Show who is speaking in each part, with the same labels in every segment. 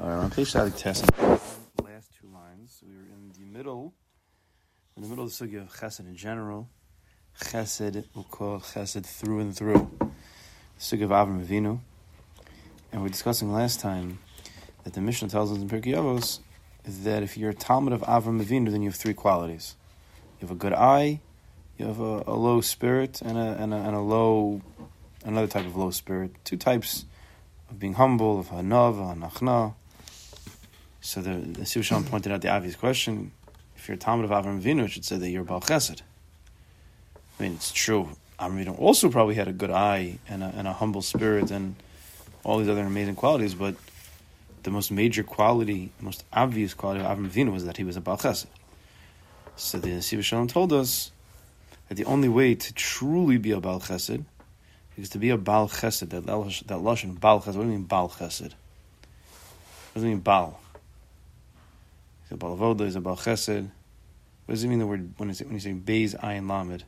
Speaker 1: All right, on page Tzadik Test, last two lines, we were in the middle, in the middle of the sugya of chesed in general. Chesed, we'll call chesed through and through. The sugya of Avram Avinu. And we are discussing last time that the Mishnah tells us in Pirkei Avos that if you're a Talmid of Avram Avinu, then you have three qualities. You have a good eye, you have a, a low spirit, and a, and a, and a low, another type of low spirit. Two types of being humble, of hanav, anachna. So the, the Sivashon pointed out the obvious question: If you're a Talmid of Avram Avinu, it should say that you're Baal Chesed. I mean, it's true. Avram Avinu also probably had a good eye and a, and a humble spirit and all these other amazing qualities, but the most major quality, the most obvious quality of Avram Avinu was that he was a Baal Chesed. So the Sivashon told us that the only way to truly be a Baal Chesed is to be a Baal Chesed. That, that Lashon, Baal Chesed. What do you mean Baal Chesed? What does it mean Baal? Avoda, he's a Baal Chesed. What does it mean the word when, you say Beis Ayin Lamed?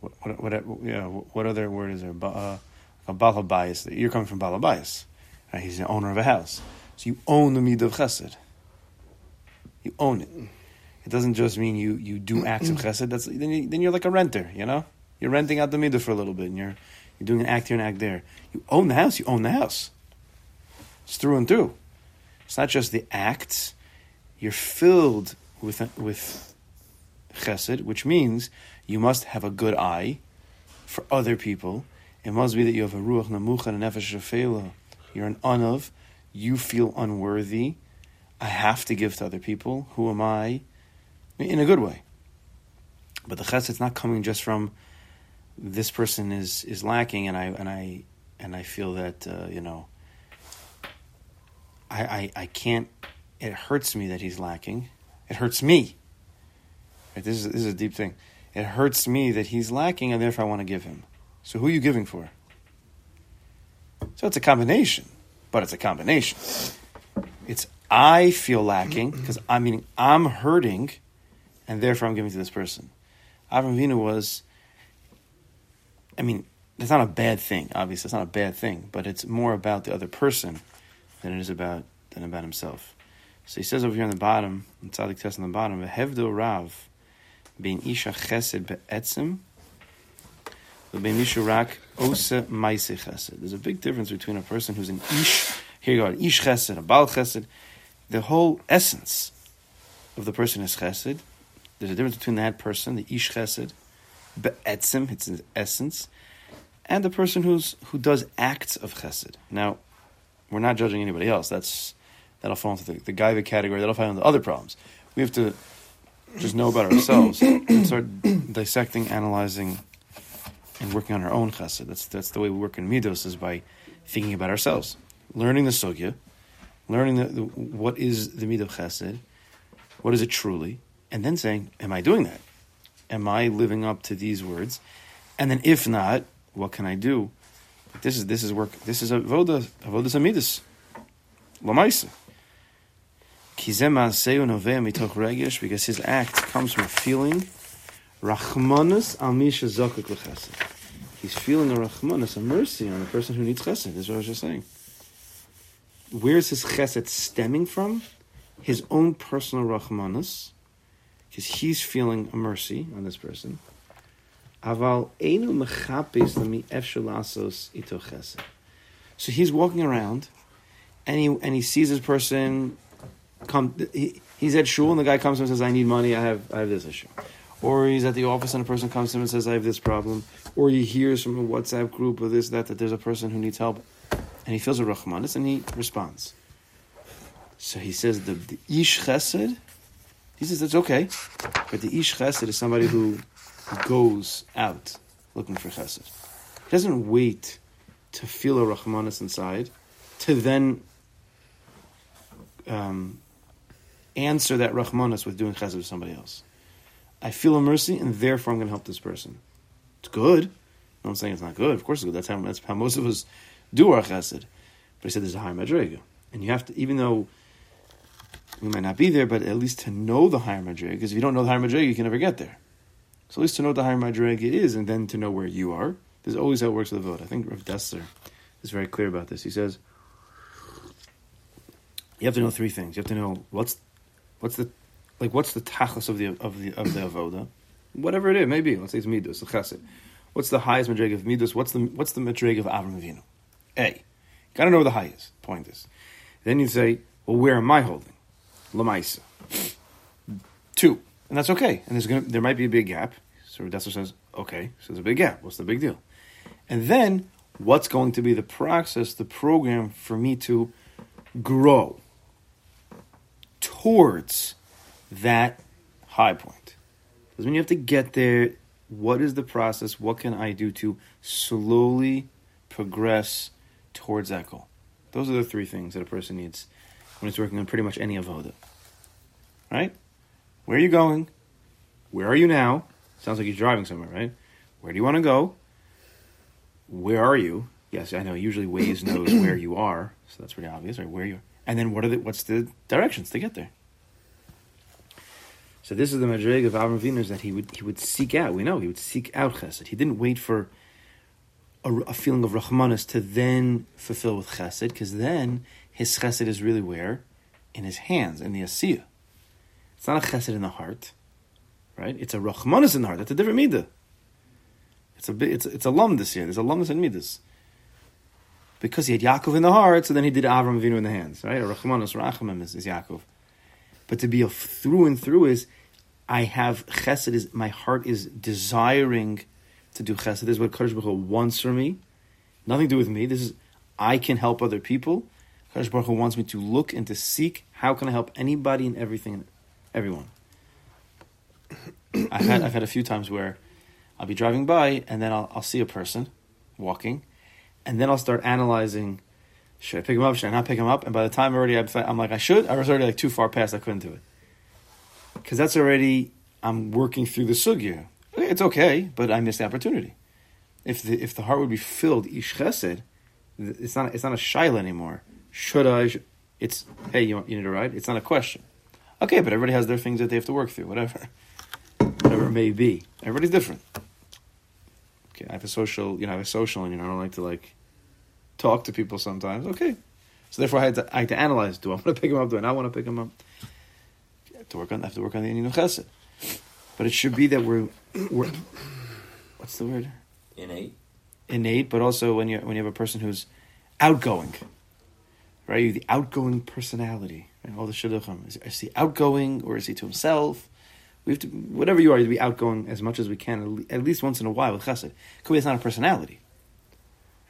Speaker 1: What, what, what, yeah, what other word is there? Uh, a Baal Habayis. You're coming from Baal. Right? He's the owner of a house. So you own the Midah of Chesed. You own it. It doesn't just mean you, you do acts of Chesed. That's, then, you, then you're like a renter, you know? You're renting out the Midah for a little bit and you're, you're doing an act here and act there. You own the house, you own the house. It's through and through. It's not just the acts. You're filled with, with Chesed, which means you must have a good eye for other people. It must be that you have a ruach namucha and a nefesh shafela. You're an unav. You feel unworthy. I have to give to other people. Who am I? In a good way. But the chesed's not coming just from this person is is lacking, and I and I and I feel that uh, you know. I, I I can't. It hurts me that he's lacking. It hurts me. Right? This is this is a deep thing. It hurts me that he's lacking, and therefore I want to give him. So who are you giving for? So it's a combination, but it's a combination. It's I feel lacking because I mean I'm hurting, and therefore I'm giving to this person. Avram Avinu was. I mean, it's not a bad thing. Obviously, it's not a bad thing, but it's more about the other person than it is about than about himself. So he says over here on the bottom, in Tzadik Test on the bottom, "Hevdo Rav, being Isha Chesed be'etzim, being Isha Rak Osa Maise Chesed." There's a big difference between a person who's an Ish. Here you go, an Ish Chesed, a Baal Chesed. The whole essence of the person is Chesed. There's a difference between that person, the Ish Chesed, be'etzim, it's his essence, and the person who's who does acts of Chesed. Now, we're not judging anybody else. That's that'll fall into the, the Gaiva category. That'll fall into other problems. We have to just know about ourselves and start dissecting, analyzing, and working on our own chesed. That's that's the way we work in midos is by thinking about ourselves, learning the sugya, learning the, the, what is the mid of chesed, what is it truly, and then saying, "Am I doing that? Am I living up to these words?" And then, if not, what can I do? This is this is work. This is a avoda avodas amidus. Lamaisa. Because his act comes from feeling rachmanus al. He's feeling a rachmanus, a mercy on the person who needs chesed. Is what I was just saying. Where's his chesed stemming from? His own personal rachmanus, because he's feeling a mercy on this person. Aval enu ito chesed. So he's walking around, and he and he sees this person come. He, he's at shul, and the guy comes to him and says, "I need money. I have I have this issue." Or he's at the office, and a person comes to him and says, "I have this problem." Or he hears from a WhatsApp group or this that that there's a person who needs help, and he feels a rachmanis, and he responds. So he says the, the ish chesed. He says that's okay, but the ish chesed is somebody who goes out looking for chesed. He doesn't wait to feel a rachmanis inside to then um, answer that rachmanis with doing chesed with somebody else. I feel a mercy, and therefore I'm going to help this person. It's good. No one's saying it's not good. Of course it's good. That's how, that's how most of us do our chesed. But he said there's a higher madrega. And you have to, even though we might not be there, but at least to know the higher madrega, because if you don't know the higher madrega, you can never get there. So at least to know what the higher madrega is, and then to know where you are. This is always how it works with the vote. I think Rav Dessler is very clear about this. He says, you have to know three things. You have to know what's what's the like what's the tachlis of the of the of the avoda, whatever it is, maybe let's say it's midus, the chesed. What's the highest madrig of midus? What's the what's the madrig of Avram Avinu? A, got to know where the high is. Point is, then you say, well, where am I holding? Lamaisa. Two, and that's okay. And there's gonna there might be a big gap. So Redessler says, okay, so there's a big gap. What's the big deal? And then what's going to be the process, the program for me to grow towards that high point? Doesn't mean you have to get there. What is the process? What can I do to slowly progress towards that goal? Those are the three things that a person needs when he's working on pretty much any avoda. Right? Where are you going? Where are you now? Sounds like you're driving somewhere, right? Where do you want to go? Where are you? Yes, I know. Usually Waze knows where you are, so that's pretty obvious, right? Where you are. And then what are the what's the directions to get there? So this is the madrig of Avram Avinu is that he would he would seek out. We know he would seek out chesed. He didn't wait for a, a feeling of rachmanis to then fulfill with chesed, because then his chesed is really where in his hands in the asiyah. It's not a chesed in the heart right? It's a rachmanis in the heart. That's a different midah. It's a it's it's a lum year. There's a lumnus in midas. Because he had Yaakov in the heart, so then he did Avram Avinu in the hands, right? A rachmanis rachamim is, is Yaakov. But to be a through and through is, I have chesed. Is my heart is desiring to do chesed. This is what Kadosh Baruch Hu wants for me. Nothing to do with me. This is I can help other people. Kadosh Baruch Hu wants me to look and to seek how can I help anybody and everything, and everyone. I've had I've had a few times where I'll be driving by and then I'll I'll see a person walking, and then I'll start analyzing. Should I pick him up? Should I not pick him up? And by the time already I'm, I'm like I should. I was already like too far past. I couldn't do it because that's already I'm working through the sugya. It's okay, but I missed the opportunity. If the if the heart would be filled ish chesed, it's not it's not a shaila anymore. Should I? It's hey, you, you need a ride. It's not a question. Okay, but everybody has their things that they have to work through. Whatever whatever it may be. Everybody's different. I have a social, you know, I have a social, and you know, I don't like to like talk to people sometimes. Okay, so therefore I had to, I had to analyze: Do I want to pick him up? Do I not want to pick him up? I have to work on, I have to work on the Inyan Chesed. But it should be that we're, we're, what's the word?
Speaker 2: Innate.
Speaker 1: Innate, but also when you when you have a person who's outgoing, right? You the outgoing personality. Right? All the shidduchim is, is he outgoing or is he to himself? We have to, whatever you are, to be outgoing as much as we can, at least once in a while with chesed. Could it's not a personality.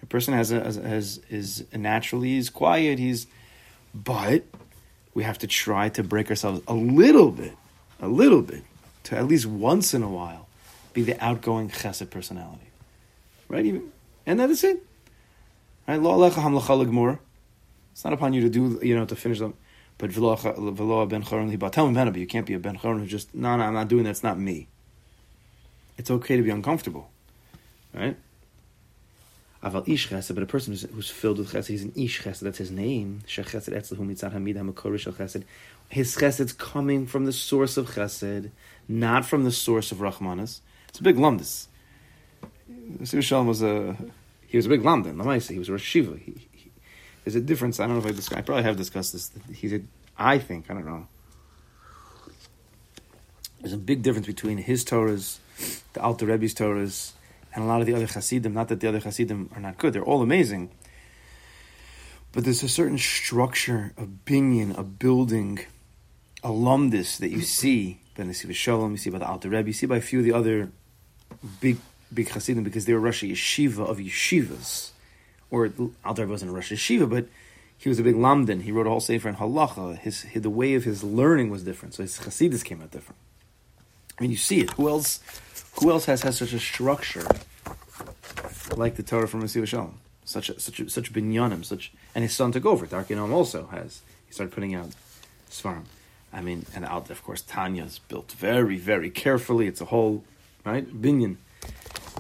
Speaker 1: A person has a, has is naturally he's quiet. He's, but we have to try to break ourselves a little bit, a little bit, to at least once in a while, be the outgoing chesed personality, right? Even, and that is it. Right? It's not upon you to do, you know, to finish them. But v'lo ben choron libatel but you can't be a ben choron who just no no I'm not doing that. It's not me. It's okay to be uncomfortable, right? Aval ish chesed, but a person who's, who's filled with chesed, he's an ish chesed. That's his name. Shechesed etzlehu mitzad hamid hamakorish al chesed. His chesed's coming from the source of chesed, not from the source of rachmanis. It's a big lumdus. Shalom was a he was a big lamdan. Lamaisa, he was a Rosh He, there's a difference. I don't know if I discussed. I probably have discussed this. He said, I think I don't know. There's a big difference between his Torahs, the Alter Rebbe's Torahs, and a lot of the other Hasidim. Not that the other Hasidim are not good; they're all amazing. But there's a certain structure, a binyan, a building, a lumdis that you see by Nesiv Shalom, you see by the Alter Rebbe, you see by a few of the other big big Hasidim because they were Rosh Yeshiva of yeshivas or Alter wasn't a Rosh Yeshiva, but he was a big lamdan. He wrote a whole sefer in halacha. His, his, the way of his learning was different, so his chasidus came out different. I mean, you see it. Who else? Who else has has such a structure like the Torah from Nesiv Shalom? Such a, such a, such binyanim, such and his son took over. Darkinom also has. He started putting out svarim. I mean, and out of course Tanya's built very very carefully. It's a whole right binyan.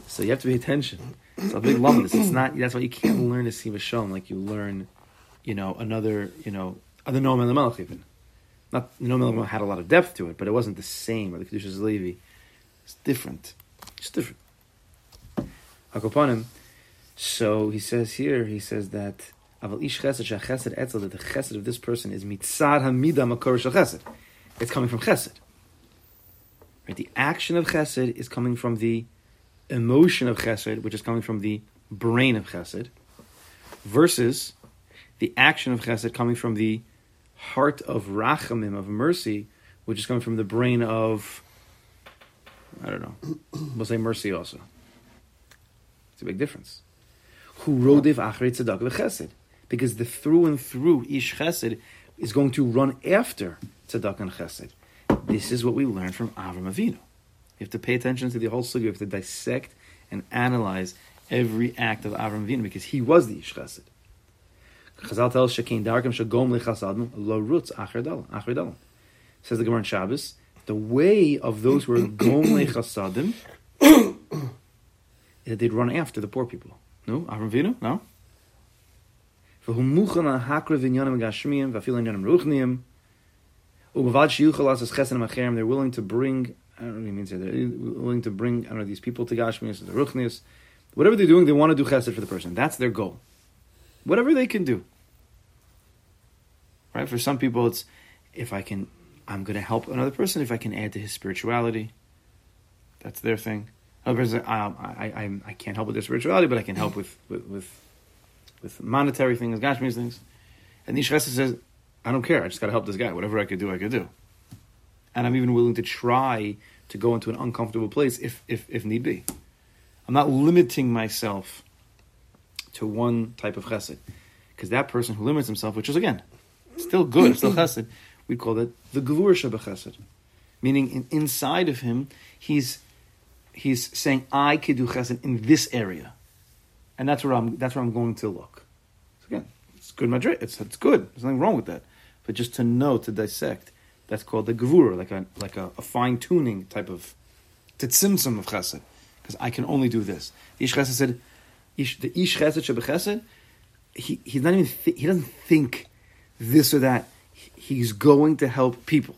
Speaker 1: So you have to pay attention. It's a big lumdus. It's not. That's why you can't learn to see Vashon like you learn, you know, another, you know, other Noam Elimelech even. Not Noam and had a lot of depth to it, but it wasn't the same. Or the Kedushas Levi, it's different. It's different. Hakopanim. So he says here. He says that Aval ish chesed shachesed etzel that the chesed of this person is mitzad hamida makor chesed. It's coming from chesed. Right? The action of chesed is coming from the emotion of chesed, which is coming from the brain of chesed, versus the action of chesed coming from the heart of rachamim, of mercy, which is coming from the brain of, I don't know, we'll say mercy also. It's a big difference. Who rodiv achrei tzedakah v'chesed. Because the through and through ish chesed is going to run after tzedakah and chesed. This is what we learn from Avram Avinu. You have to pay attention to the whole sugi. You have to dissect and analyze every act of Avram Avinu because he was the ish chesed. Chazal tells Shekin Darkim Shagom Lechasadim Lo Rutz Acher Dalam. Says the Gemara in Shabbos, the way of those who are Gom Lechasadim is that they'd run after the poor people. No? Avram Avinu? No? V'humuchan ha'hakra v'inyanim gashmiyim v'afil inyanim ruchniim u'mavad shiyuchal asas chesenim acherim they're willing to bring I don't know mean means here. They're willing to bring I don't know these people to Gashmias, the Ruchnias. Whatever they're doing, they want to do chesed for the person. That's their goal. Whatever they can do. Right? For some people, it's if I can, I'm going to help another person if I can add to his spirituality. That's their thing. Other person, I, I, I can't help with their spirituality, but I can help with with with, with monetary things, Gashmias things. And Nish Chesed says, I don't care. I just got to help this guy. Whatever I could do, I could do. And I'm even willing to try to go into an uncomfortable place if, if, if need be. I'm not limiting myself to one type of chesed. Because that person who limits himself, which is again, still good, still chesed, we call that the gevur chesed. Meaning in, inside of him, he's he's saying, I could do chesed in this area. And that's where I'm that's where I'm going to look. So again, it's good madrid. It's it's good. There's nothing wrong with that. But just to know, to dissect, that's called the gevura, like a like a, a fine tuning type of tzimtzum of chesed. Because I can only do this. The ish chesed said, ish, the ish chesed shebechesed, he he's not even th- he doesn't think this or that. He's going to help people,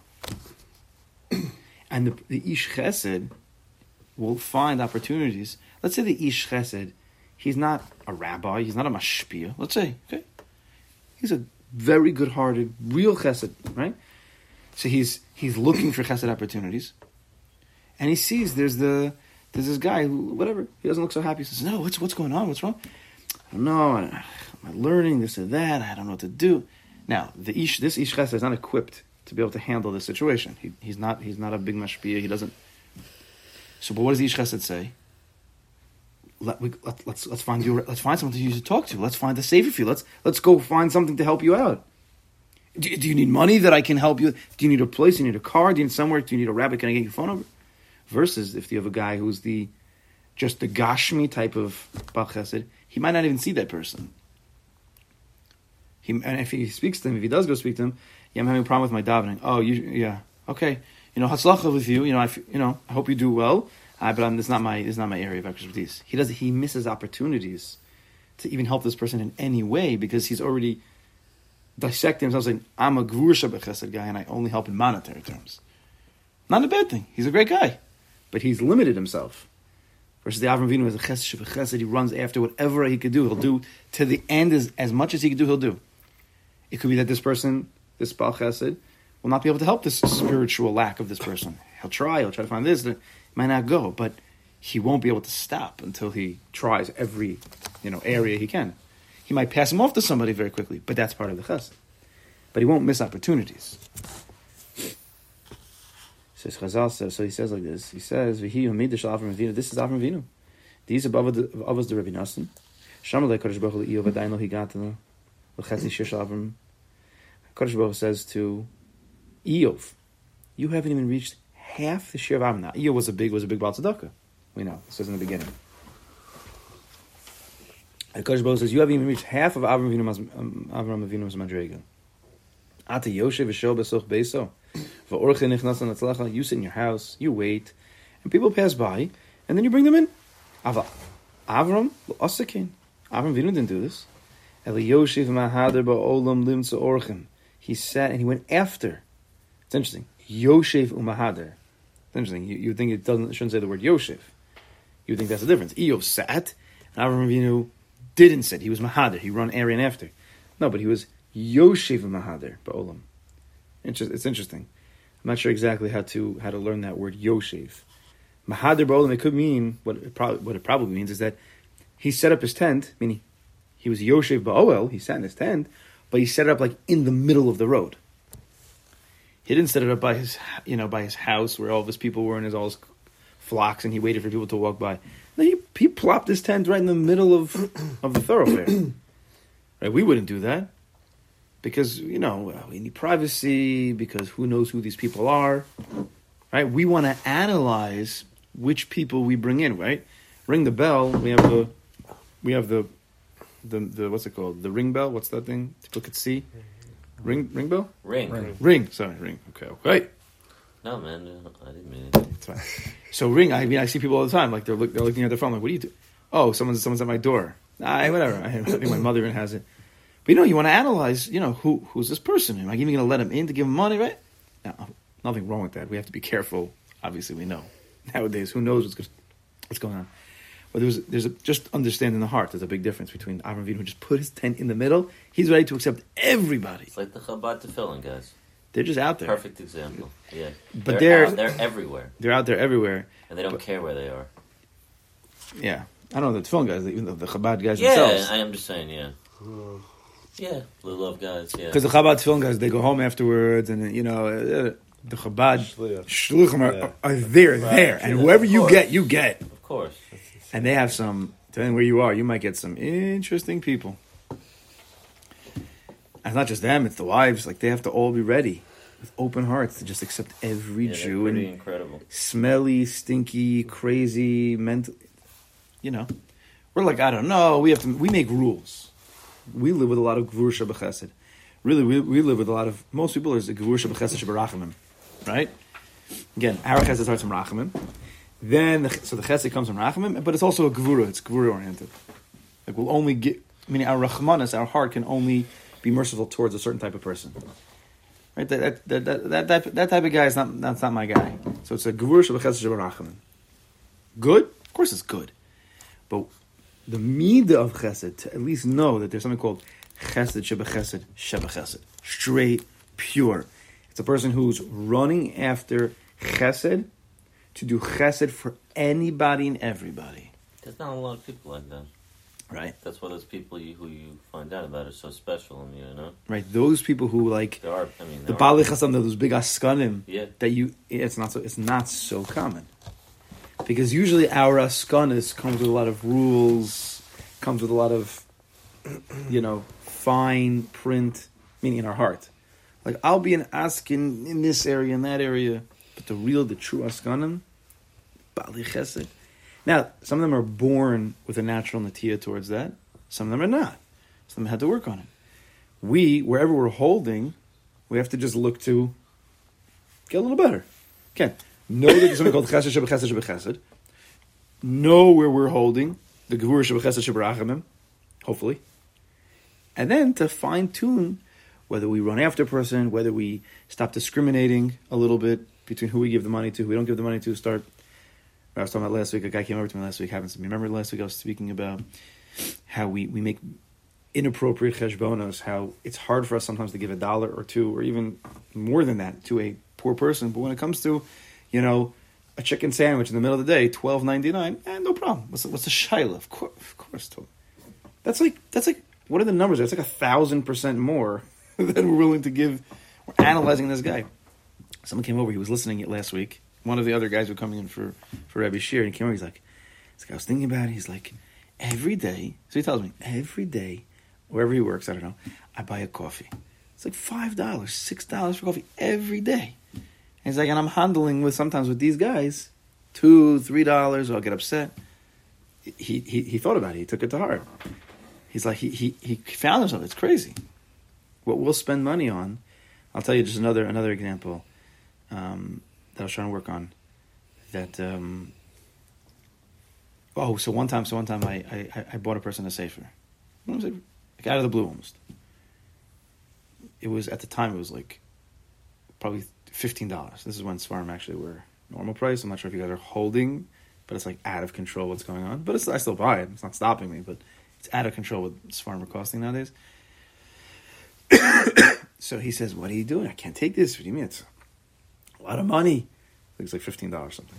Speaker 1: and the, the ish chesed will find opportunities. Let's say the ish chesed, he's not a rabbi, he's not a mashpia. Let's say, okay, he's a very good-hearted, real chesed, right? So he's he's looking for chesed opportunities, and he sees there's the there's this guy who whatever he doesn't look so happy. He says, "No, what's what's going on? What's wrong? I don't know. I'm learning this or that. I don't know what to do." Now, the ish this ish chesed is not equipped to be able to handle this situation. He, he's not he's not a big mashpia. He doesn't. So, but what does the ish chesed say? Let, we, let, let's let's find you let's find someone to use to talk to. Let's find a savior for you. Let's let's go find something to help you out. Do, do, you need money that I can help you? Do you need a place? Do you need a car? Do you need somewhere? Do you need a rabbit? Can I get your phone number? Versus if you have a guy who's the just the gashmi type of bal chesed, he might not even see that person. He, and if he speaks to him, if he does go speak to him, yeah, I'm having a problem with my davening. Oh, you, yeah, okay. You know, hatzlacha with you. You know, I, you know, I hope you do well. Uh, but I'm, this is not my, this is not my area of expertise. He does, he misses opportunities to even help this person in any way because he's already dissecting himself saying, I'm a Gvur Chesed guy and I only help in monetary terms. Not a bad thing. He's a great guy. But he's limited himself. Versus the Avram Avinu is a Chesed Chesed. He runs after whatever he could do. He'll do to the end as, as much as he can do, he'll do. It could be that this person, this Baal Chesed, will not be able to help this spiritual lack of this person. He'll try, he'll try to find this, it might not go, but he won't be able to stop until he tries every you know area he can. He might pass him off to somebody very quickly, but that's part of the chesed. But he won't miss opportunities. Says Chazal says so. He says like this. He says, "V'hi humidish Avram Avinu." This is Avram Avinu. These above of us the Rabbi Nassim. Shamalei Kodesh Baruch Hu Iyov Adayin Lo Higatana L'Chetzi Shish Avram. Kodesh Baruch says to Iyov, "You haven't even reached half the share of Avram." Now, was a big was a big Baal Tzedakah. We know this was in the beginning. Baruch says, "You haven't even reached half of Avram Avinu's um, Avram Avinu's madrega." Ata Yoshev V'Shol Besoch Beiso, V'Orche Nichnasan Atzlacha. You sit in your house, you wait, and people pass by, and then you bring them in. Ava Avram Osakin. Avram Avinu didn't do this. Eli Yoshev Mahader Ba'olam Limtza Orchem. He sat and he went after. It's interesting. Yoshev Umahader. It's interesting. You, you think it doesn't it shouldn't say the word Yoshev. You think that's the difference. Iyov sat, and Avram Avinu didn't sit. He was Mahader. He run Aaron after. No, but he was Yoshev Mahader Ba'olam. Inter- It's interesting. I'm not sure exactly how to how to learn that word Yoshev. Mahader Ba'olam, it could mean, what it, probably, what it probably means is that he set up his tent, meaning he was Yoshev Ba'oel, he sat in his tent, but he set it up like in the middle of the road. He didn't set it up by his, you know, by his house where all of his people were and his all his flocks, and he waited for people to walk by. No, he, he plopped his tent right in the middle of of the thoroughfare. right? We wouldn't do that because you know we need privacy. Because who knows who these people are, right? We want to analyze which people we bring in, right? Ring the bell. We have the we have the the the what's it called? The ring bell. What's that thing? People could see. Mm-hmm. Ring ring bell.
Speaker 2: Ring.
Speaker 3: Ring.
Speaker 1: Ring. Sorry, ring. Okay, okay.
Speaker 2: No, man, I didn't mean it.
Speaker 1: It's fine. So ring. I mean, I see people all the time. Like they're look, they're looking at their phone. Like, what do you do? Oh, someone's someone's at my door. Ah, whatever. I, I think my mother even has it. But you know, you want to analyze. You know, who who's this person? Am I even going to let him in to give him money? Right? Now, nothing wrong with that. We have to be careful. Obviously, we know nowadays. Who knows what's what's going on? But there's there's a, just understanding the heart. There's a big difference between Avram Avinu who just put his tent in the middle. He's ready to accept everybody.
Speaker 2: It's like the Chabad Tefillin guys.
Speaker 1: They're just out there.
Speaker 2: Perfect example. Yeah.
Speaker 1: But
Speaker 2: they're
Speaker 1: they're
Speaker 2: out- they're everywhere,
Speaker 1: they're out there everywhere.
Speaker 2: and they don't
Speaker 1: But-
Speaker 2: care where they are.
Speaker 1: Yeah, I don't know the phone guys, even though the Chabad guys
Speaker 2: Yeah,
Speaker 1: themselves.
Speaker 2: Yeah, I am just saying. Yeah. Yeah, Blue Love guys. Yeah.
Speaker 1: Because the Chabad film guys, they go home afterwards, and you know uh, the Chabad
Speaker 3: Shliach.
Speaker 1: shluchim are,
Speaker 3: Yeah.
Speaker 1: are there, there, and whoever you get, you get,
Speaker 2: Of course.
Speaker 1: and they have some. Depending where you are, you might get some interesting people. It's not just them; it's the wives. Like they have to all be ready with open hearts to just accept every
Speaker 2: Yeah,
Speaker 1: Jew
Speaker 2: pretty
Speaker 1: and
Speaker 2: incredible.
Speaker 1: smelly, stinky, crazy, mental. You know, we're like I don't know. We have to. We make rules. We live with a lot of gvur b'chesed. Really, we, we live with a lot of most people is a gvur b'chesed shebarachamim, right? Again, our chesed starts from rachamim. Then the, so the chesed comes from rachamim, but it's also a gvura. It's gvura oriented. Like we'll only get. Meaning our rachmanis, our heart can only be merciful towards a certain type of person. Right, that that that that, that, that type of guy is not that's not my guy. So it's a gevur shebarachamim. Good, of course, it's good, but the midah of chesed to at least know that there's something called chesed shebechesed shebechesed, straight, pure. It's a person who's running after chesed to do chesed for anybody and everybody.
Speaker 2: There's not a lot of people like that.
Speaker 1: Right,
Speaker 2: That's why those people you, who you find out about are so special, you know
Speaker 1: right. Those people who like
Speaker 2: there are. I mean,
Speaker 1: the bali chasam, those big askanim.
Speaker 2: Yeah.
Speaker 1: that you it's not so it's not so common because usually our askanis comes with a lot of rules comes with a lot of you know fine print meaning in our heart like i'll be an askin in this area in that area but the real the true askanim bali chesed now some of them are born with a natural natia towards that some of them are not some of them had to work on it we wherever we're holding we have to just look to get a little better. Okay. Know that there's something called chesed shebechesed shebechesed. Know where we're holding the gevur shebechesed sheberachamim, hopefully. And then to fine tune whether we run after a person, whether we stop discriminating a little bit between who we give the money to, who we don't give the money to, start. I was talking about last week, a guy came over to me last week, happens to me. Remember last week I was speaking about how we, we make inappropriate cheshbonos, how it's hard for us sometimes to give a dollar or two or even more than that to a poor person. But when it comes to, you know, a chicken sandwich in the middle of the day, twelve ninety nine, eh, no problem. What's what's the shaila? Of course, of course. Tom. That's like that's like what are the numbers? That's like a thousand percent more than we're willing to give. We're analyzing this guy. Someone came over. He was listening it last week. One of the other guys were coming in for for Rabbi Shear, and he came over. He's like, he's like, I was thinking about it. He's like, every day. So he tells me every day, wherever he works, I don't know. I buy a coffee. It's like five dollars, six dollars for coffee every day. And he's like, and I'm handling with sometimes with these guys, two, three dollars. I'll get upset. He, he he thought about it. He took it to heart. He's like he he he found himself. It's crazy. What we'll spend money on. I'll tell you just another another example um, that I was trying to work on. That um, oh, so one time, so one time I I, I bought a person a sefer. Like out of the blue almost. It was at the time it was like probably fifteen dollars. This is when Svarm actually were normal price. I'm not sure if you guys are holding, but it's like out of control what's going on. But it's, I still buy it. It's not stopping me, but it's out of control what Svarm are costing nowadays. so he says, "What are you doing? I can't take this. What do you mean? It's a lot of money. I think it's like fifteen dollars something."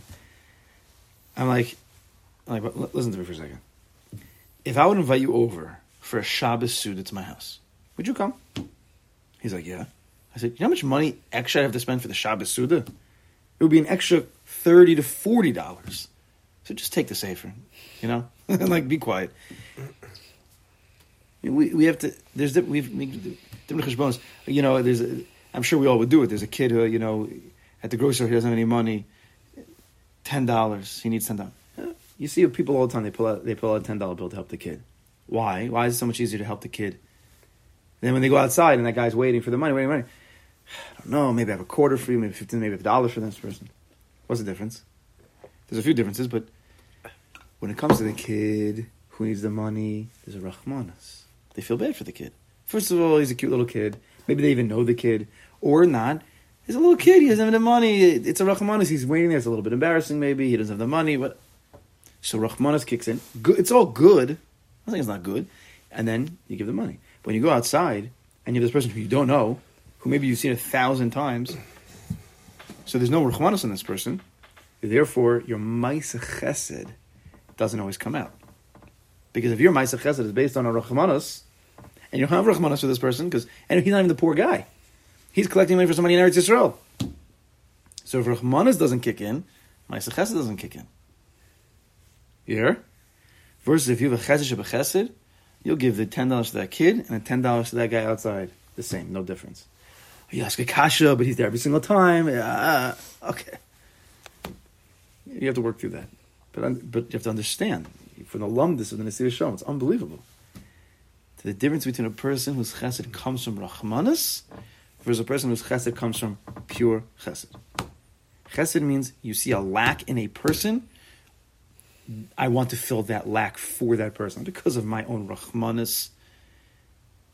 Speaker 1: I'm like, I'm like, listen to me for a second. If I would invite you over for a Shabbos Suda to my house, would you come? He's like, yeah. I said, you know how much money extra I have to spend for the Shabbos Suda? It would be an extra thirty to forty dollars. So just take the sefer, you know, like be quiet. We we have to. There's we've different cheshbonos. You know, there's. A, I'm sure we all would do it. There's a kid who you know at the grocery store he doesn't have any money. Ten dollars. He needs ten dollars. You see people all the time. They pull out they pull out a ten dollar bill to help the kid. Why? Why is it so much easier to help the kid? Then when they go outside and that guy's waiting for the money, waiting, money. I don't know. Maybe I have a quarter for you. Maybe fifteen. Maybe a dollar for this person. What's the difference? There's a few differences, but when it comes to the kid who needs the money, there's a rachmanas. They feel bad for the kid. First of all, he's a cute little kid. Maybe they even know the kid, or not. He's a little kid. He doesn't have the money. It's a rachmanas. He's waiting there. It's a little bit embarrassing. Maybe he doesn't have the money, but so rachmanas kicks in. It's all good. I think it's not good. And then you give the money. But when you go outside and you have this person who you don't know, who maybe you've seen a thousand times, so there's no rachmanas on this person. Therefore, your ma'isa chesed doesn't always come out. Because if your ma'isa chesed is based on a rachmanas, and you don't have rachmanas for this person, because and he's not even the poor guy, he's collecting money for somebody in Eretz Yisrael. So if rachmanas doesn't kick in, ma'isa chesed doesn't kick in. Hear? Versus if you have a chesed chesed, you'll give the ten dollars to that kid and the ten dollars to that guy outside. The same, no difference. You ask a kasha, but he's there every single time. Uh, okay, you have to work through that, but but you have to understand from the lumdis of the Nesiv Shalom, it's unbelievable. The difference between a person whose chesed comes from rachmanis versus a person whose chesed comes from pure chesed. Chesed means you see a lack in a person I want to fill that lack for that person because of my own rahmanis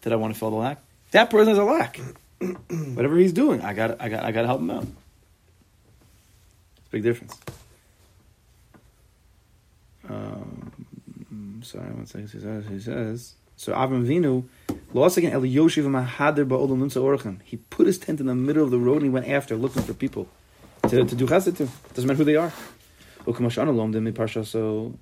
Speaker 1: that I want to fill the lack. That person has a lack. Whatever he's doing, I got I got I got to help him out. It's a big difference. Um, sorry, one second. He says, he says so. Avram Vinu. He put his tent in the middle of the road and he went after looking for people to, to do chesed to. Doesn't matter who they are. So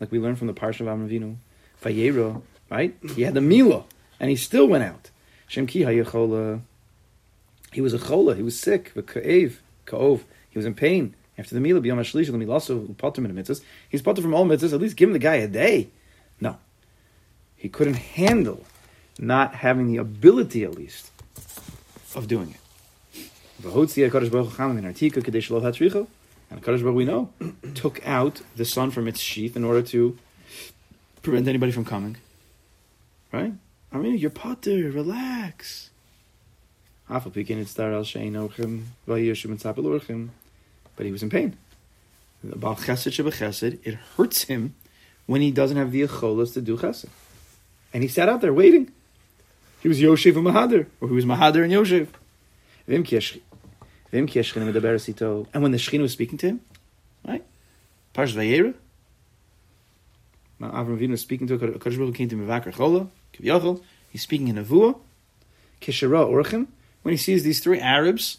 Speaker 1: like we learned from the Parsha of Avram Vayero, right? He had the Mila, and he still went out. Shem Ki. He was a chola. He was sick. Ka'ev, ka'ov. He was in pain after the Mila. B'yom Hashlish, the also patur in the mitzvahs. He's patur from all mitzvahs. At least give him the guy a day. No, he couldn't handle not having the ability, at least, of doing it. And Kadosh Baruch we know took out the sun from its sheath in order to prevent anybody from coming. Right? I mean, you're patur, relax. But he was in pain. It hurts him when he doesn't have the acholas to do chesed. And he sat out there waiting. He was Yoshev and Mahader, or he was Mahader and Yoshev. And when the Shekhinah was speaking to him, right? Parsh Vayera, Avram Avinu was speaking to Kadosh Baruch came to Mevakar Chola, Kiviyachol, he's speaking in Avua, Kishara Orchim, when he sees these three Arabs,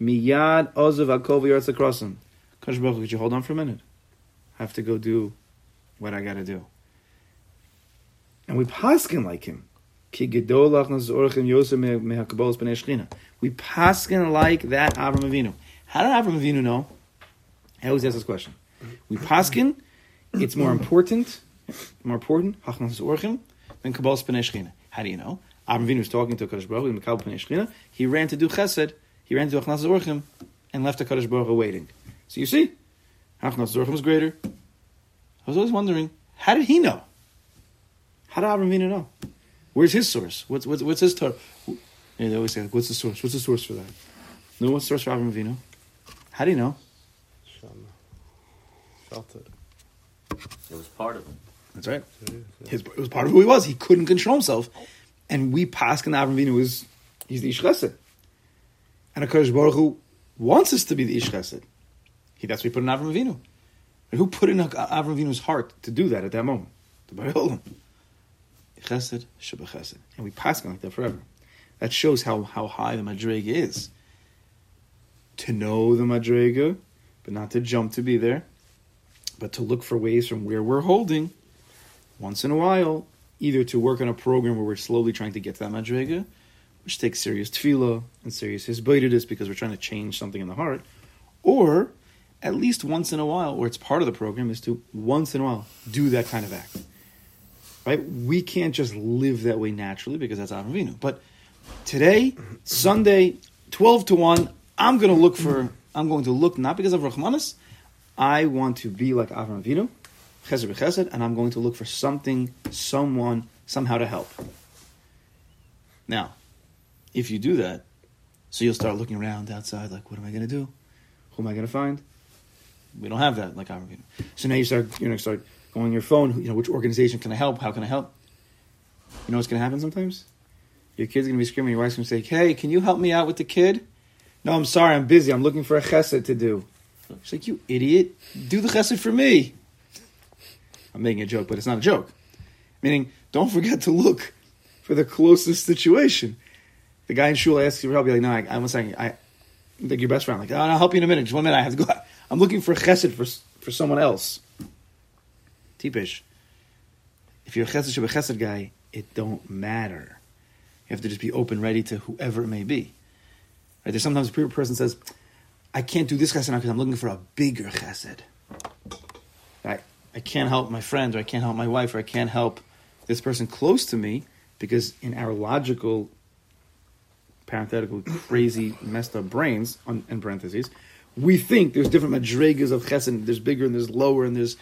Speaker 1: Miyad Ozav Akov Yartz across him. Could you hold on for a minute? I have to go do what I gotta do. And we paskin like him. We paskin like that Avram Avinu. How did Avram Avinu know? I always ask this question. We paskin, it's more important, more important, than Kabbalas Pnei How do you know? Avram Avinu was talking to Kadosh Baruch Hu, he ran to do chesed, he ran to Achnas Orchim, and left Kadosh Baruch waiting. So you see, Achnas Orchim was greater. I was always wondering, how did he know? How did Avram Avinu know? Where's his source? What's what's, what's his Torah? Yeah, they always say, "What's the source? What's the source for that?" No, what's the source for Avram Avinu? How do you know?
Speaker 2: Felt it. It was part of him.
Speaker 1: That's right. His, it was part of who he was. He couldn't control himself, and we pass and Avram Avinu is he's the Ish Chesed, and Hakadosh Baruch Hu wants us to be the Ish Chesed. He that's what he put in Avram Avinu. And who put in Avram Avinu's heart to do that at that moment? The Baruch chesed. And we pass like that forever. That shows how, how high the madrega is. To know the madrega, but not to jump to be there, but to look for ways from where we're holding, once in a while, either to work on a program where we're slowly trying to get to that madrega, which takes serious tefillah and serious hisbaitidus because we're trying to change something in the heart, or at least once in a while, or it's part of the program, is to once in a while do that kind of act. Right? We can't just live that way naturally because that's Avram Vinu. But today, Sunday, twelve to one, I'm going to look for. I'm going to look not because of Rahmanis. I want to be like Avram Avinu, Chesed b'Chesed, and I'm going to look for something, someone, somehow to help. Now, if you do that, so you'll start looking around outside, like, what am I going to do? Who am I going to find? We don't have that like Avram Avinu. So now you start, you know, start going on your phone. You know, which organization can I help? How can I help? You know what's going to happen sometimes? Your kid's going to be screaming. Your wife's going to say, "Hey, can you help me out with the kid?" No, I'm sorry, I'm busy. I'm looking for a chesed to do. She's like, "You idiot! Do the chesed for me." I'm making a joke, but it's not a joke. Meaning, don't forget to look for the closest situation. The guy in shul asks you for help. You're like, "No, I, I'm saying I." Like your best friend, like, oh, I'll help you in a minute. Just one minute, I have to go. I'm looking for a chesed for for someone else. If you're a chesed chesed guy, it don't matter. You have to just be open, ready to whoever it may be. Right? There's sometimes a person says, I can't do this chesed now because I'm looking for a bigger chesed. I, I can't help my friend, or I can't help my wife, or I can't help this person close to me because in our logical, parenthetical, crazy, messed up brains, on, in parentheses, we think there's different madrigas of chesed. There's bigger and there's lower and there's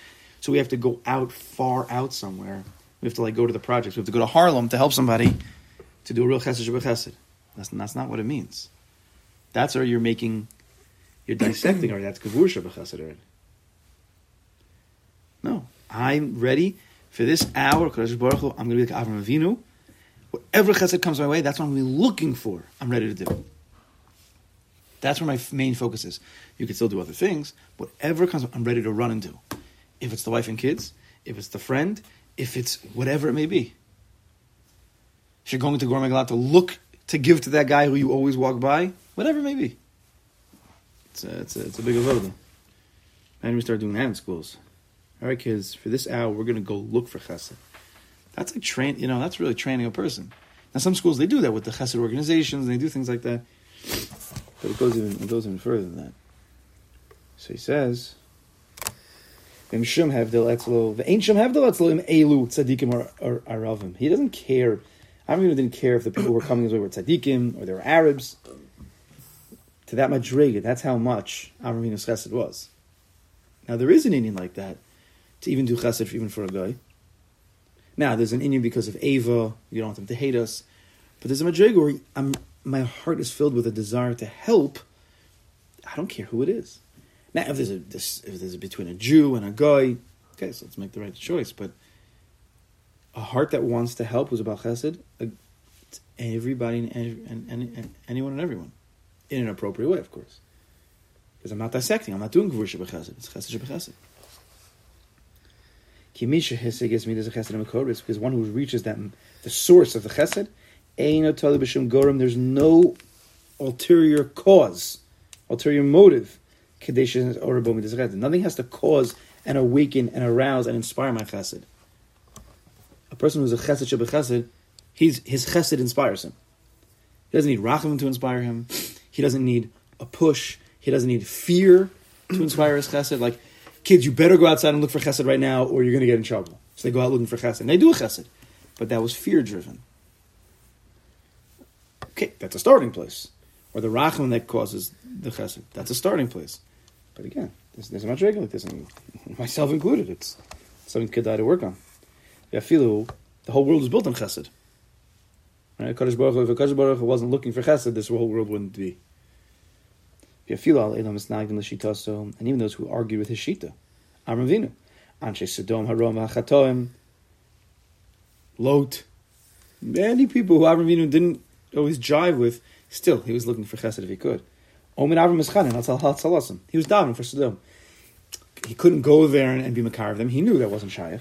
Speaker 1: so we have to go out far out somewhere. We have to like go to the projects. We have to go to Harlem to help somebody to do a real chesed chesed. That's that's not what it means. That's where you're making, you're dissecting already. That's kavur chesed already. No, I'm ready for this hour. Baruch Hu, I'm going to be like Avram Avinu. Whatever chesed comes my way, that's what I'm looking for. I'm ready to do. That's where my main focus is. You can still do other things. Whatever comes, I'm ready to run and do if it's the wife and kids, if it's the friend, if it's whatever it may be. If you're going to Gourmet Glatt to look to give to that guy who you always walk by, whatever it may be. It's a, it's a, it's a big avodah. And we start doing that in schools. All right, kids, for this hour, we're going to go look for chesed. That's like train, you know, that's really training a person. Now, some schools they do that with the chesed organizations, and they do things like that. But it goes even it goes even further than that. So he says, Or. He doesn't care. Avram didn't care if the people who were coming his way were Tzadikim or they were Arabs. To that madriga, that's how much Avraminus Chesed was. Now there is an Indian like that to even do Chesed even for a guy. Now there's an Indian because of Ava. You don't want them to hate us, but there's a madriga where I'm, my heart is filled with a desire to help. I don't care who it is. Now, if there's a this, if there's a, between a Jew and a guy, okay, so let's make the right choice. But a heart that wants to help was about Chesed. everybody and, and, and, and, anyone and everyone, in an appropriate way, of course. Because I'm not dissecting. I'm not doing Gvur Chesed. It's Chesed Shebechesed. Kimisha Hesed gets me there's a Chesed and because one who reaches that the source of the Chesed, Ein Gorim. There's no ulterior cause, ulterior motive Nothing has to cause and awaken and arouse and inspire my chesed. A person who's a chesed shebe chesed, he's, his chesed inspires him. He doesn't need rachamim to inspire him. He doesn't need a push. He doesn't need fear to inspire his chesed. Like, kids, you better go outside and look for chesed right now or you're going to get in trouble. So they go out looking for chesed. And they do a chesed. But that was fear driven. Okay, that's a starting place. Or the rachman that causes the chesed. That's a starting place. But again, there's, there's a much regular like this, and myself included. It's something Kedai to work on. Yafilu, the whole world is built on Chesed. Right? Kadosh Baruch if Kadosh Baruch wasn't looking for Chesed, this whole world wouldn't be. Yafilu al Elam is Isnagdim L'Shitaso, and even those who argue with his Shita, Amravinu, Anshe Sodom Harom HaChatoim, Lot, many people who Avram didn't always jive with, still, he was looking for Chesed if he could. Omen Avram Ischanin, that's Halasim. He was davening for Sodom. He couldn't go there and, and be Makar of them. He knew that wasn't Shaykh.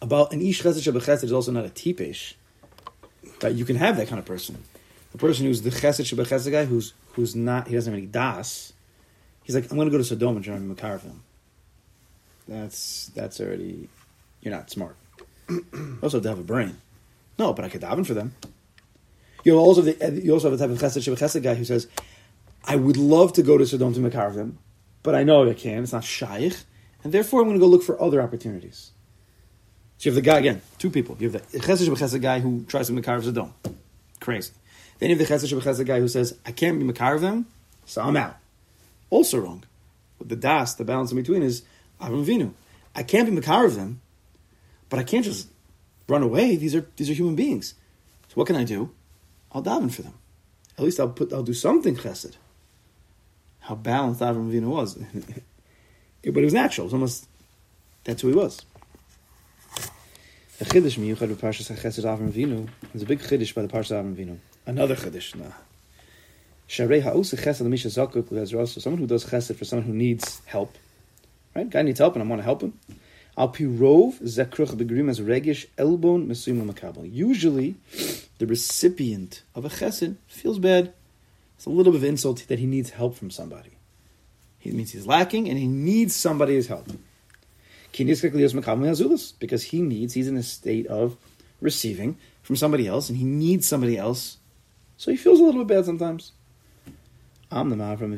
Speaker 1: about an ish chesed shebechesed is also not a tipesh. That you can have that kind of person. The person who's the chesed shebechesed guy, who's who's not, he doesn't have any das. He's like, I'm going to go to Sodom and join Makarvim. That's that's already, you're not smart. also have to have a brain. No, but I could daven for them. Uh, you also have the, you also have type of chesed shebechesed guy who says, I would love to go to Sodom to Makarvim, but I know I can't. It's not shaykh, and therefore I'm going to go look for other opportunities. So you have the guy again, two people. You have the chesed shebechesed guy who tries to Makarv Sodom, crazy. Then you have the chesed shebechesed guy who says, I can't be Makarvim, so I'm out. Also wrong. But the das, the balance in between is Avram Vinu. I can't be Makarvim, but I can't just run away. These are these are human beings. So what can I do? I'll daven for them. At least I'll put I'll do something chesed. How balanced Avram Avinu was, but it was natural. It was almost that's who he was. The chiddush miyuchad of Parshas Chesed Avram Avinu is a big chiddush by the Parshas Avram Avinu. Another chiddush. Nah. Sharei ha'osa chesed l'misha zakuk l'ezraso. Someone who does chesed for someone who needs help. Right? Guy needs help and I want to help him. Al pirov zekruch begrim regish elbon mesuyim makabel. Usually, the recipient of a chesed feels bad. It's a little bit of insult that he needs help from somebody. He means he's lacking and he needs somebody's help. Because he needs, he's in a state of receiving from somebody else and he needs somebody else. So he feels a little bit bad sometimes. What did Avram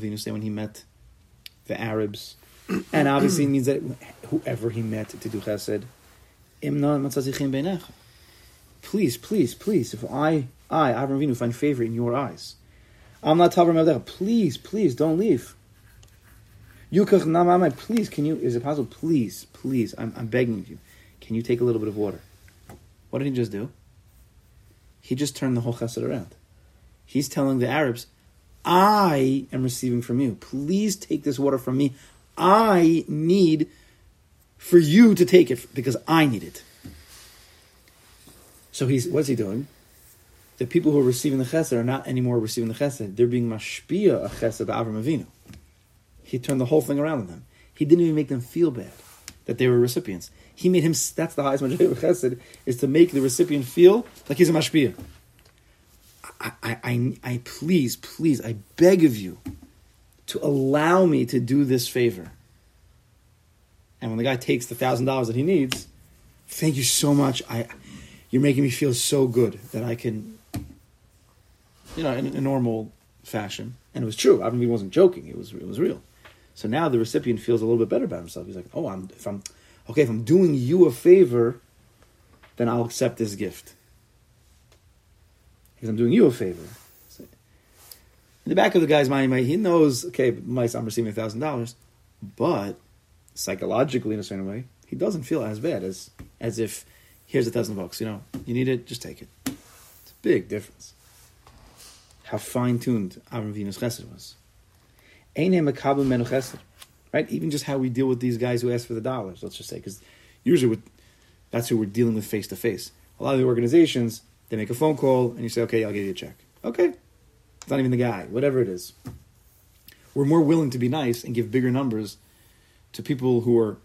Speaker 1: Avinu say when he met the Arabs? And obviously it means that whoever he met to do chesed, please, please, please, if I, I, Avram Avinu, find favor in your eyes, I'm not Tavram Please, please, don't leave. Yukach Namamai, please, can you, is it possible? Please, please, I'm, I'm begging you. Can you take a little bit of water? What did he just do? He just turned the whole chesed around. He's telling the Arabs, I am receiving from you. Please take this water from me. I need for you to take it because I need it. So he's what's he doing? The people who are receiving the chesed are not anymore receiving the chesed. They're being mashpia a chesed Avram Avinu. He turned the whole thing around on them. He didn't even make them feel bad that they were recipients. He made him. That's the highest majority of chesed is to make the recipient feel like he's a mashpia. I, I, I, I please, please, I beg of you to allow me to do this favor. And when the guy takes the thousand dollars that he needs, thank you so much. I, you're making me feel so good that I can, you know, in a normal fashion. And it was true. I mean, he wasn't joking. It was, it was real. So now the recipient feels a little bit better about himself. He's like, oh, I'm, if I'm, okay, if I'm doing you a favor, then I'll accept this gift. Because I'm doing you a favor. In the back of the guy's mind, he knows, okay, I'm receiving a thousand dollars, but psychologically, in a certain way, he doesn't feel as bad as as if here's a thousand bucks. You know, you need it, just take it. It's a big difference. How fine tuned Avram Avinu's chesed was. Right? Even just how we deal with these guys who ask for the dollars, let's just say, because usually with, that's who we're dealing with face to face. A lot of the organizations, they make a phone call and you say, okay, I'll give you a check. Okay. It's not even the guy, whatever it is. We're more willing to be nice and give bigger numbers to people who are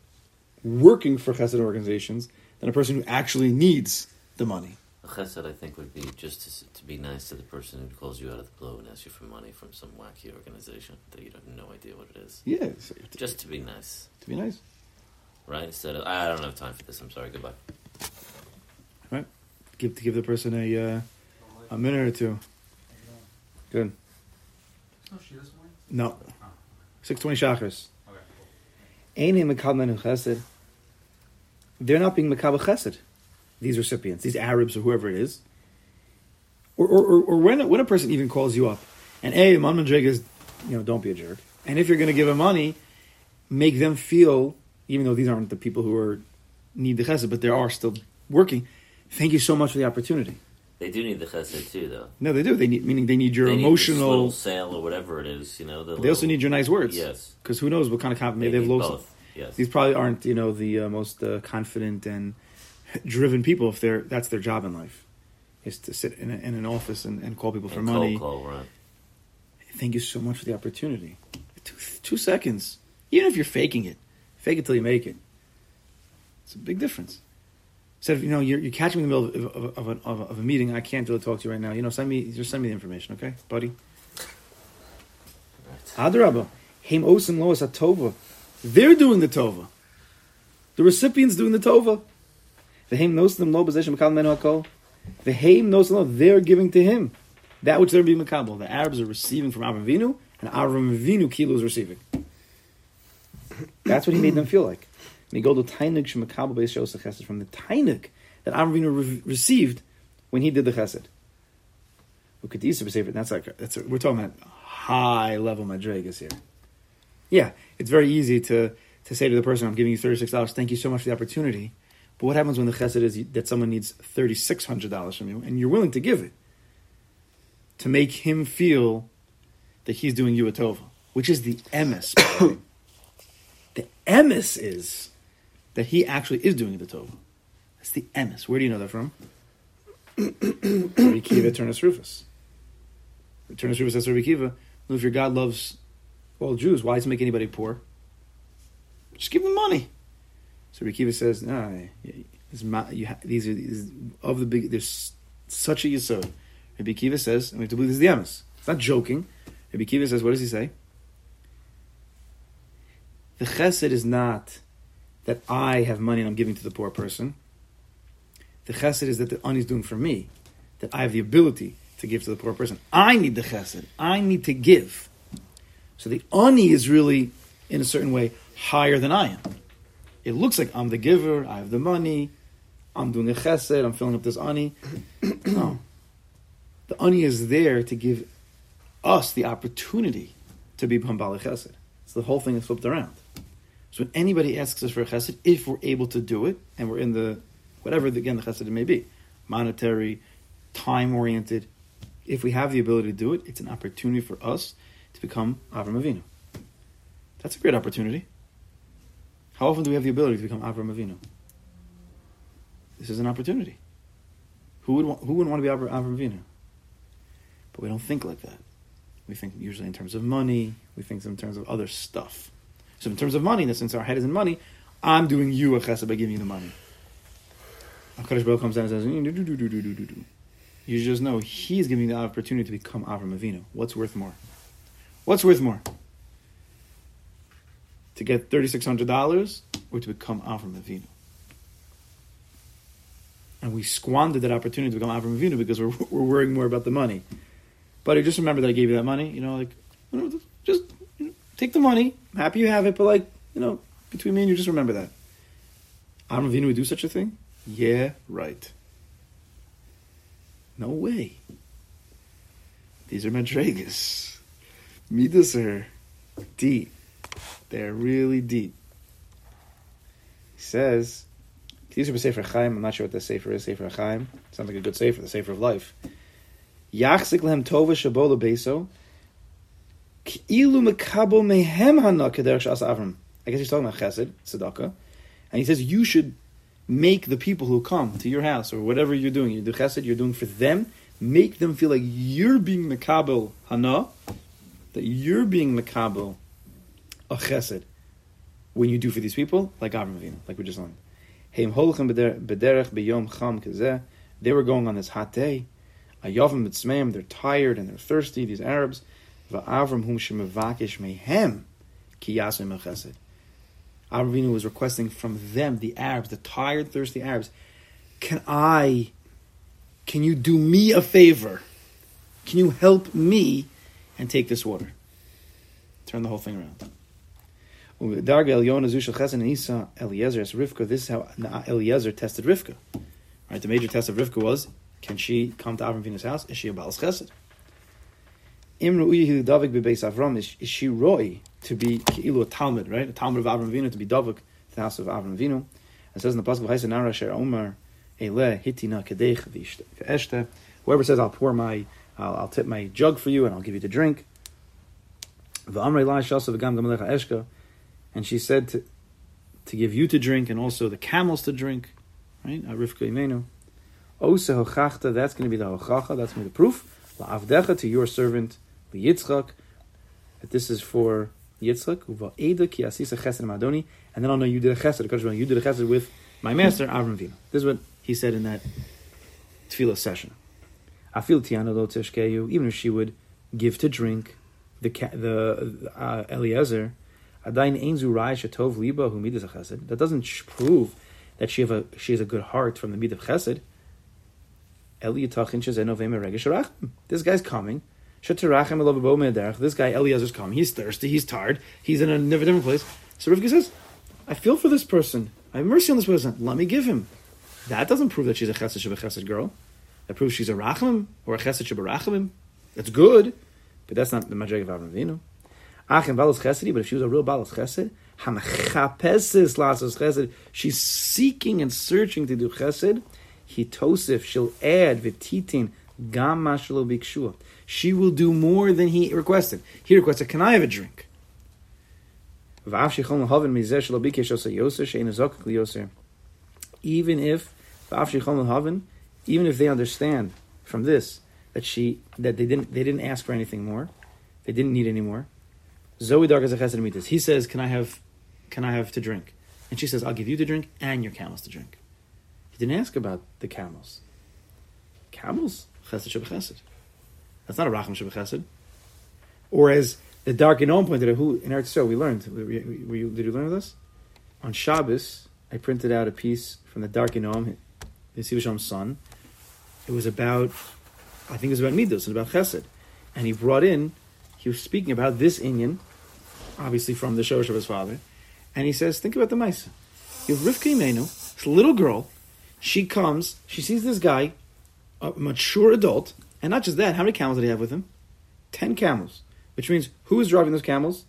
Speaker 1: working for chesed organizations than a person who actually needs the money.
Speaker 2: A chesed, I think, would be just to, to, be nice to the person who calls you out of the blue and asks you for money from some wacky organization that you have no idea what it is.
Speaker 1: Yeah.
Speaker 2: just to be nice.
Speaker 1: To be nice.
Speaker 2: Right? Instead of, I don't have time for this, I'm sorry, goodbye.
Speaker 1: Right. Give, to give the person a, uh, a minute or two. Good. No. 620 shachars. They're not being Makabal Chesed, these recipients, these Arabs or whoever it is. Or, or, or, when, when a person even calls you up and, hey, Man is, you know, don't be a jerk. And if you're going to give them money, make them feel, even though these aren't the people who are need the chesed, but they are still working. Thank you so much for the opportunity.
Speaker 2: They do need the chesed too, though.
Speaker 1: No, they do. They need meaning they need your they emotional
Speaker 2: need sale or whatever it is. You know,
Speaker 1: the they little, also need your nice words.
Speaker 2: Yes,
Speaker 1: because who knows what kind of confidence they, they have both.
Speaker 2: Yes,
Speaker 1: these probably aren't you know the uh, most uh, confident and driven people if they're that's their job in life is to sit in, a, in an office and, and, call people for
Speaker 2: and
Speaker 1: money.
Speaker 2: Call, right.
Speaker 1: Thank you so much for the opportunity. Two, two seconds, even if you're faking it, fake it till you make it. It's a big difference. Instead of, you know, you're, you're catching me in the middle of, of, of, a, of, a, meeting, I can't really talk to you right now. You know, send me, just send me the information, okay, buddy? Adarabba, Haim Osim Lois Atova. They're doing the Tova. The recipient's doing the Tova. The Haim Nosim Lo Position Makal Menu Hakol. The Haim Nosim Lo, they're giving to him that which they're being Makabal. The Arabs are receiving from Avram Avinu, and Avram Avinu Kilo is receiving. That's what he made them feel like. To Tainik Shemakabal Beis Chesed from the Tainik that Avinu re- received when he did the Chesed. That's like, that's we're talking about high level Madregas here. Yeah, it's very easy to, to say to the person, I'm giving you $36, thank you so much for the opportunity. But what happens when the chesed is that someone needs $3,600 from you and you're willing to give it? To make him feel that he's doing you a tova, which is the emes. the emes is that he actually is doing the tova. That's the emes. Where do you know that from? Rabbi Kiva Turnus Rufus. Turnus Rufus says Rabbi Kiva, if your God loves all Jews, why does he make anybody poor? Just give them money. So Rabbi Kiva says, nah, ha- these are these, of the big. There's such a yisod. Rabbi Kiva says, and we have to believe this is the emes. It's not joking. Rabbi Kiva says, what does he say? The chesed is not that I have money and I'm giving to the poor person. The chesed is that the ani is doing for me, that I have the ability to give to the poor person. I need the chesed. I need to give. So the ani is really, in a certain way, higher than I am. It looks like I'm the giver, I have the money, I'm doing a chesed, I'm filling up this ani. no. The ani is there to give us the opportunity to be Bambali chesed. So the whole thing is flipped around. So when anybody asks us for a chesed, if we're able to do it, and we're in the, whatever, again, the chesed may be, monetary, time oriented, if we have the ability to do it, it's an opportunity for us to become Avram Avinu. That's a great opportunity. How often do we have the ability to become Avram Avinu? This is an opportunity. Who would want, who wouldn't want to be Avram, Avram Avinu? But we don't think like that. We think usually in terms of money. We think in terms of other stuff. So in terms of money, since our head is in money, I'm doing you a chesed by giving you the money. Hakadosh Baruch comes down and says, mm, "Do, do, do, do, do, do, do, do." You just know He's giving the opportunity to become Avram Avinu. What's worth more? What's worth more? To get thirty six hundred dollars or to become Avram Avinu? And we squandered that opportunity to become Avram Avinu because we're, we're worrying more about the money. But just remember that I gave you that money. You know, like just take the money. I'm happy you have it, but like you know, between me and you, just remember that. Avram Avinu would do such a thing? Yeah, right. No way. These are madregas. Midas are deep. They're really deep. He says, these are Sefer Chaim. I'm not sure what the Sefer is. Sefer Chaim. Sounds like a good Sefer, the Sefer of Life. Yachzik lehem tova shabola beso. Ki'ilu mekabo mehem Avram. I guess he's talking about chesed, tzedakah. And he says you should make the people who come to your house or whatever you're doing, you do chesed, you're doing for them, make them feel like you're being mekabel hana, that you're being mekabel a chesed when you do for these people, like Avram Avinu, like we just learned. Heim holchem bederech beyom cham. They were going on this hot day. Ayavim mitzmeim, they're tired and they're thirsty, these Arabs. Va'avram hum shemevakish mehem ki yasim chesed. Avram was requesting from them, the Arabs, the tired, thirsty Arabs, can I, can you do me a favor? Can you help me and take this water? Turn the whole thing around. Rivka. This is how Eliezer tested Rivka. Right, the major test of Rivka was: Can she come to Avram Avinu's house? Is she a Baal Chesed? Imru Davik bebeis Avram. Is, roy to be Ki'ilu a Talmid? Right, a Talmid of Avram Avinu to be Davik the house of Avram Avinu. It says in the Pasuk Chesed Nara Sher Omer Ele Hitina Kadech V'Eshte. Whoever says I'll pour my, I'll, I'll tip my jug for you and I'll give you the drink. V'Amrei La Shasa V'Gam Gamalecha Eshka. And she said to, to give you to drink and also the camels to drink. Right? Rivka Imenu. Ose hochachta, that's going to be the hochacha, that's going to be the proof. La'avdecha, to your servant, Yitzchak, that this is for Yitzchak, uva ki asisa chesed madoni, and then I'll know you did a chesed, you did a chesed with My master, Avram Vino. This is what he said in that tefillah session. I feel tiana lo tishkeyu, even if she would give to drink the the uh, Eliezer, adain einzu rai shetov liba hu midas chesed. That doesn't prove that she have a she has a good heart from the mid of chesed. This guy's coming. This guy Eliezer's coming. He's thirsty. He's tired. He's in a never different place. So Rivka says, "I feel for this person. I have mercy on this person. Let me give him." That doesn't prove that she's a chesed shebechesed girl. That proves she's a rachamim or a chesed sheberachamim. That's good, but that's not the madreg of Avram Avinu. Achim balas chesed, but if she was a real balas chesed, hamachapesis lasos chesed, she's seeking and searching to do chesed. Hitosif, she'll add v'titin gam mashalo bikshua. She will do more than he requested. He requested, "Can I have a drink?" Even if even if they understand from this that she that they didn't they didn't ask for anything more, they didn't need any more. Zoe Dark chesed. He says, "Can I have, can I have to drink?" And she says, "I'll give you to drink and your camels to drink." He didn't ask about the camels. Camels chesed shebechesed. That's not a racham shebechesed. Or as the Dark Inom pointed out, who in Eretz Yisrael we learned. Were you, did you learn this? On Shabbos, I printed out a piece from the Dark Inom, the Sivasham's son. It was about, I think it was about Midos and about Chesed. And he brought in, he was speaking about this Inyan, obviously from the Shosh of his father. And he says, think about the Maisa. You have Rivka Imenu, this little girl, she comes, she sees this guy, a mature adult, and not just that, how many camels did he have with him? Ten camels. Which means, who is driving those camels?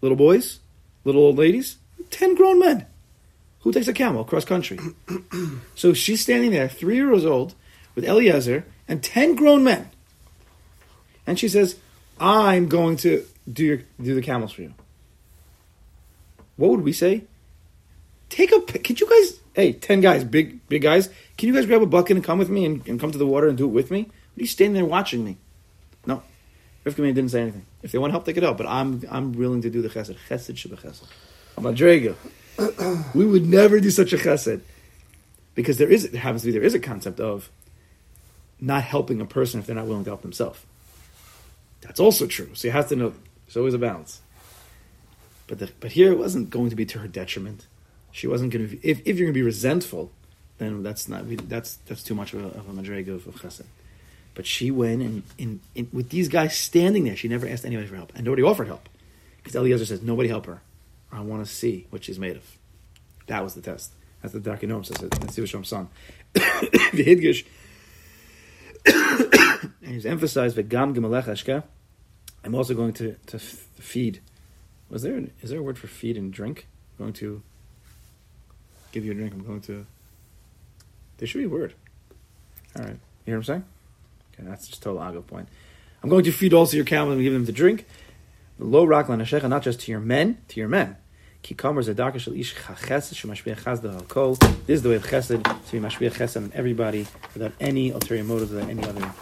Speaker 1: Little boys? Little old ladies? Ten grown men. Who takes a camel across country? so she's standing there, three years old, with Eliezer and ten grown men. And she says, I'm going to do, your, do the camels for you. What would we say? Take a, could you guys, hey, 10 guys, big, big guys, can you guys grab a bucket and come with me and, and come to the water and do it with me? Are you standing there watching me? No. Rivka didn't say anything. If they want help, they could help, but I'm, I'm willing to do the chesed. Chesed sheba chesed. Madrega. we would never do such a chesed. Because there is, it happens to be, there is a concept of not helping a person if they're not willing to help themselves. That's also true. So you have to know there's always a balance. But the, but here it wasn't going to be to her detriment. She wasn't going to. If if you're going to be resentful, then that's not that's that's too much of a, of a madrega of, of chesed. But she went and with these guys standing there, she never asked anybody for help, and nobody offered help because Eliezer says nobody help her. I want to see what she's made of. That was the test. That's the Darkinom says it. That's Sivashom son. the Hidgish and he's emphasized v'gam gemalech. I'm also going to, to feed. Was there an, is there a word for feed and drink? I'm going to give you a drink. I'm going to. There should be a word. All right, you hear what I'm saying? Okay, that's just total agav point. I'm going to feed also your camel and give them to drink. Lo rak lanashecha, not just to your men, to your men. This is the way of chesed to be mashbiach chesed on everybody without any ulterior motives, without any other.